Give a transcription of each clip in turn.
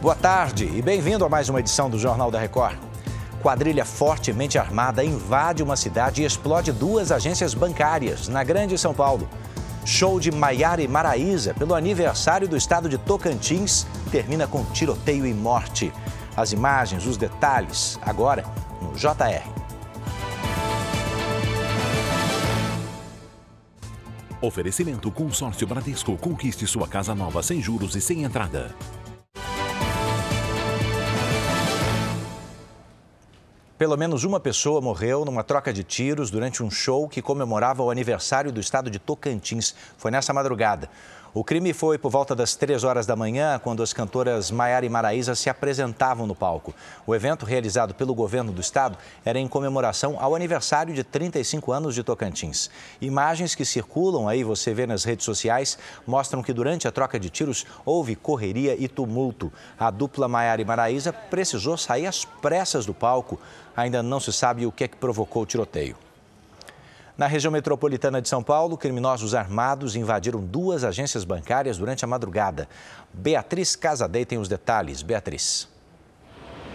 Boa tarde e bem-vindo a mais uma edição do Jornal da Record. Quadrilha fortemente armada invade uma cidade e explode duas agências bancárias na Grande São Paulo. Show de Maiara e Maraíza pelo aniversário do estado de Tocantins termina com tiroteio e morte. As imagens, os detalhes, agora no JR. Oferecimento Consórcio Bradesco. Conquiste sua casa nova sem juros e sem entrada. Pelo menos uma pessoa morreu numa troca de tiros durante um show que comemorava o aniversário do estado de Tocantins. Foi nessa madrugada. O crime foi por volta das 3 horas da manhã, quando as cantoras Maiara e Maraísa se apresentavam no palco. O evento, realizado pelo governo do estado, era em comemoração ao aniversário de 35 anos de Tocantins. Imagens que circulam aí, você vê nas redes sociais, mostram que durante a troca de tiros houve correria e tumulto. A dupla Maiara e Maraísa precisou sair às pressas do palco. Ainda não se sabe o que é que provocou o tiroteio. Na região metropolitana de São Paulo, criminosos armados invadiram duas agências bancárias durante a madrugada. Beatriz Casadei tem os detalhes. Beatriz.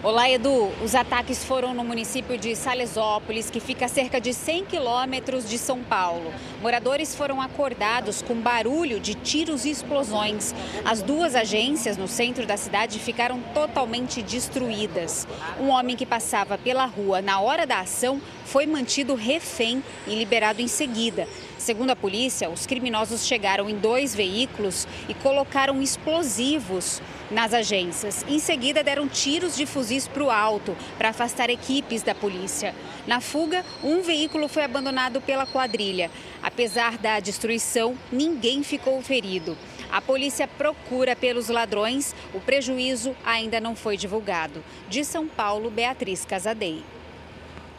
Olá, Edu. Os ataques foram no município de Salesópolis, que fica a cerca de 100 quilômetros de São Paulo. Moradores foram acordados com barulho de tiros e explosões. As duas agências no centro da cidade ficaram totalmente destruídas. Um homem que passava pela rua na hora da ação foi mantido refém e liberado em seguida. Segundo a polícia, os criminosos chegaram em dois veículos e colocaram explosivos nas agências. Em seguida, deram tiros de fuzis para o alto para afastar equipes da polícia. Na fuga, um veículo foi abandonado pela quadrilha. Apesar da destruição, ninguém ficou ferido. A polícia procura pelos ladrões. O prejuízo ainda não foi divulgado. De São Paulo, Beatriz Casadei.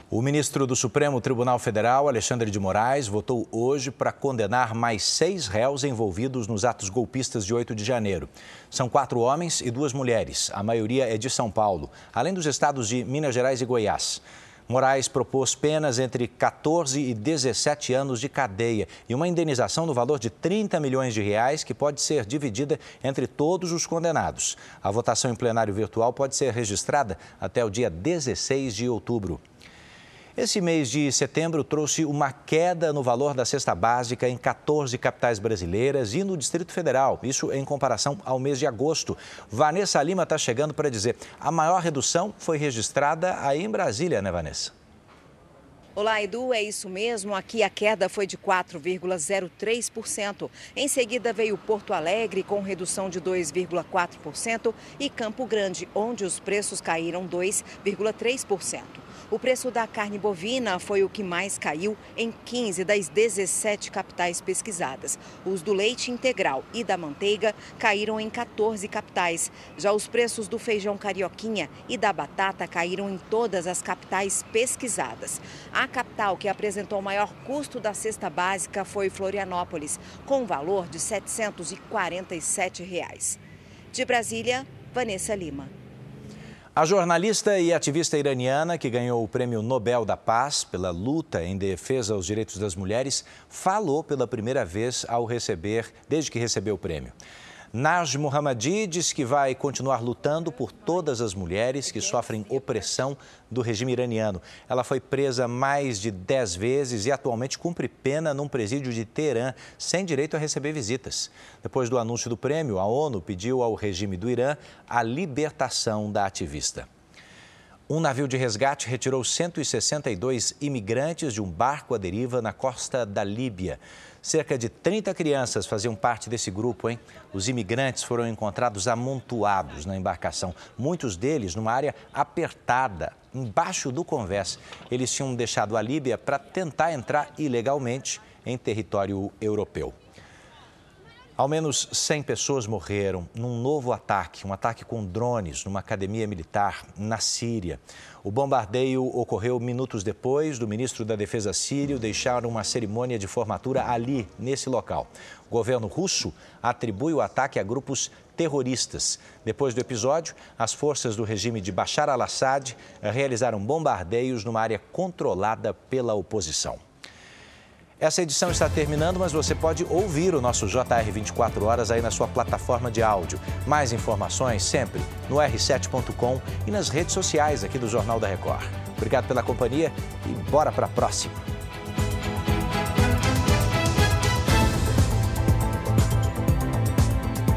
O ministro do Supremo Tribunal Federal, Alexandre de Moraes, votou hoje para condenar mais seis réus envolvidos nos atos golpistas de 8 de janeiro. São quatro homens e duas mulheres, a maioria é de São Paulo, além dos estados de Minas Gerais e Goiás. Moraes propôs penas entre 14 e 17 anos de cadeia e uma indenização no valor de 30 milhões de reais que pode ser dividida entre todos os condenados. A votação em plenário virtual pode ser registrada até o dia 16 de outubro. Esse mês de setembro trouxe uma queda no valor da cesta básica em 14 capitais brasileiras e no Distrito Federal, isso em comparação ao mês de agosto. Vanessa Lima está chegando para dizer, a maior redução foi registrada aí em Brasília, né, Vanessa? Olá, Edu, é isso mesmo. Aqui a queda foi de 4,03%. Em seguida veio Porto Alegre, com redução de 2,4%, e Campo Grande, onde os preços caíram 2,3%. O preço da carne bovina foi o que mais caiu em 15 das 17 capitais pesquisadas. Os do leite integral e da manteiga caíram em 14 capitais. Já os preços do feijão carioquinha e da batata caíram em todas as capitais pesquisadas. A capital que apresentou o maior custo da cesta básica foi Florianópolis, com valor de 747 reais. De Brasília, Vanessa Lima. A jornalista e ativista iraniana que ganhou o Prêmio Nobel da Paz pela luta em defesa aos direitos das mulheres falou pela primeira vez ao receber, desde que recebeu o prêmio. Naj Mohammadi diz que vai continuar lutando por todas as mulheres que sofrem opressão do regime iraniano. Ela foi presa mais de 10 vezes e atualmente cumpre pena num presídio de Teherã, sem direito a receber visitas. Depois do anúncio do prêmio, a ONU pediu ao regime do Irã a libertação da ativista. Um navio de resgate retirou 162 imigrantes de um barco à deriva na costa da Líbia. Cerca de 30 crianças faziam parte desse grupo, hein? Os imigrantes foram encontrados amontoados na embarcação, muitos deles numa área apertada, embaixo do convés. Eles tinham deixado a Líbia para tentar entrar ilegalmente em território europeu. Ao menos 100 pessoas morreram num novo ataque, um ataque com drones numa academia militar na Síria. O bombardeio ocorreu minutos depois do ministro da Defesa sírio deixar uma cerimônia de formatura ali, nesse local. O governo russo atribui o ataque a grupos terroristas. Depois do episódio, as forças do regime de Bashar al-Assad realizaram bombardeios numa área controlada pela oposição. Essa edição está terminando, mas você pode ouvir o nosso JR 24 horas aí na sua plataforma de áudio. Mais informações sempre no r7.com e nas redes sociais aqui do Jornal da Record. Obrigado pela companhia e bora para a próxima.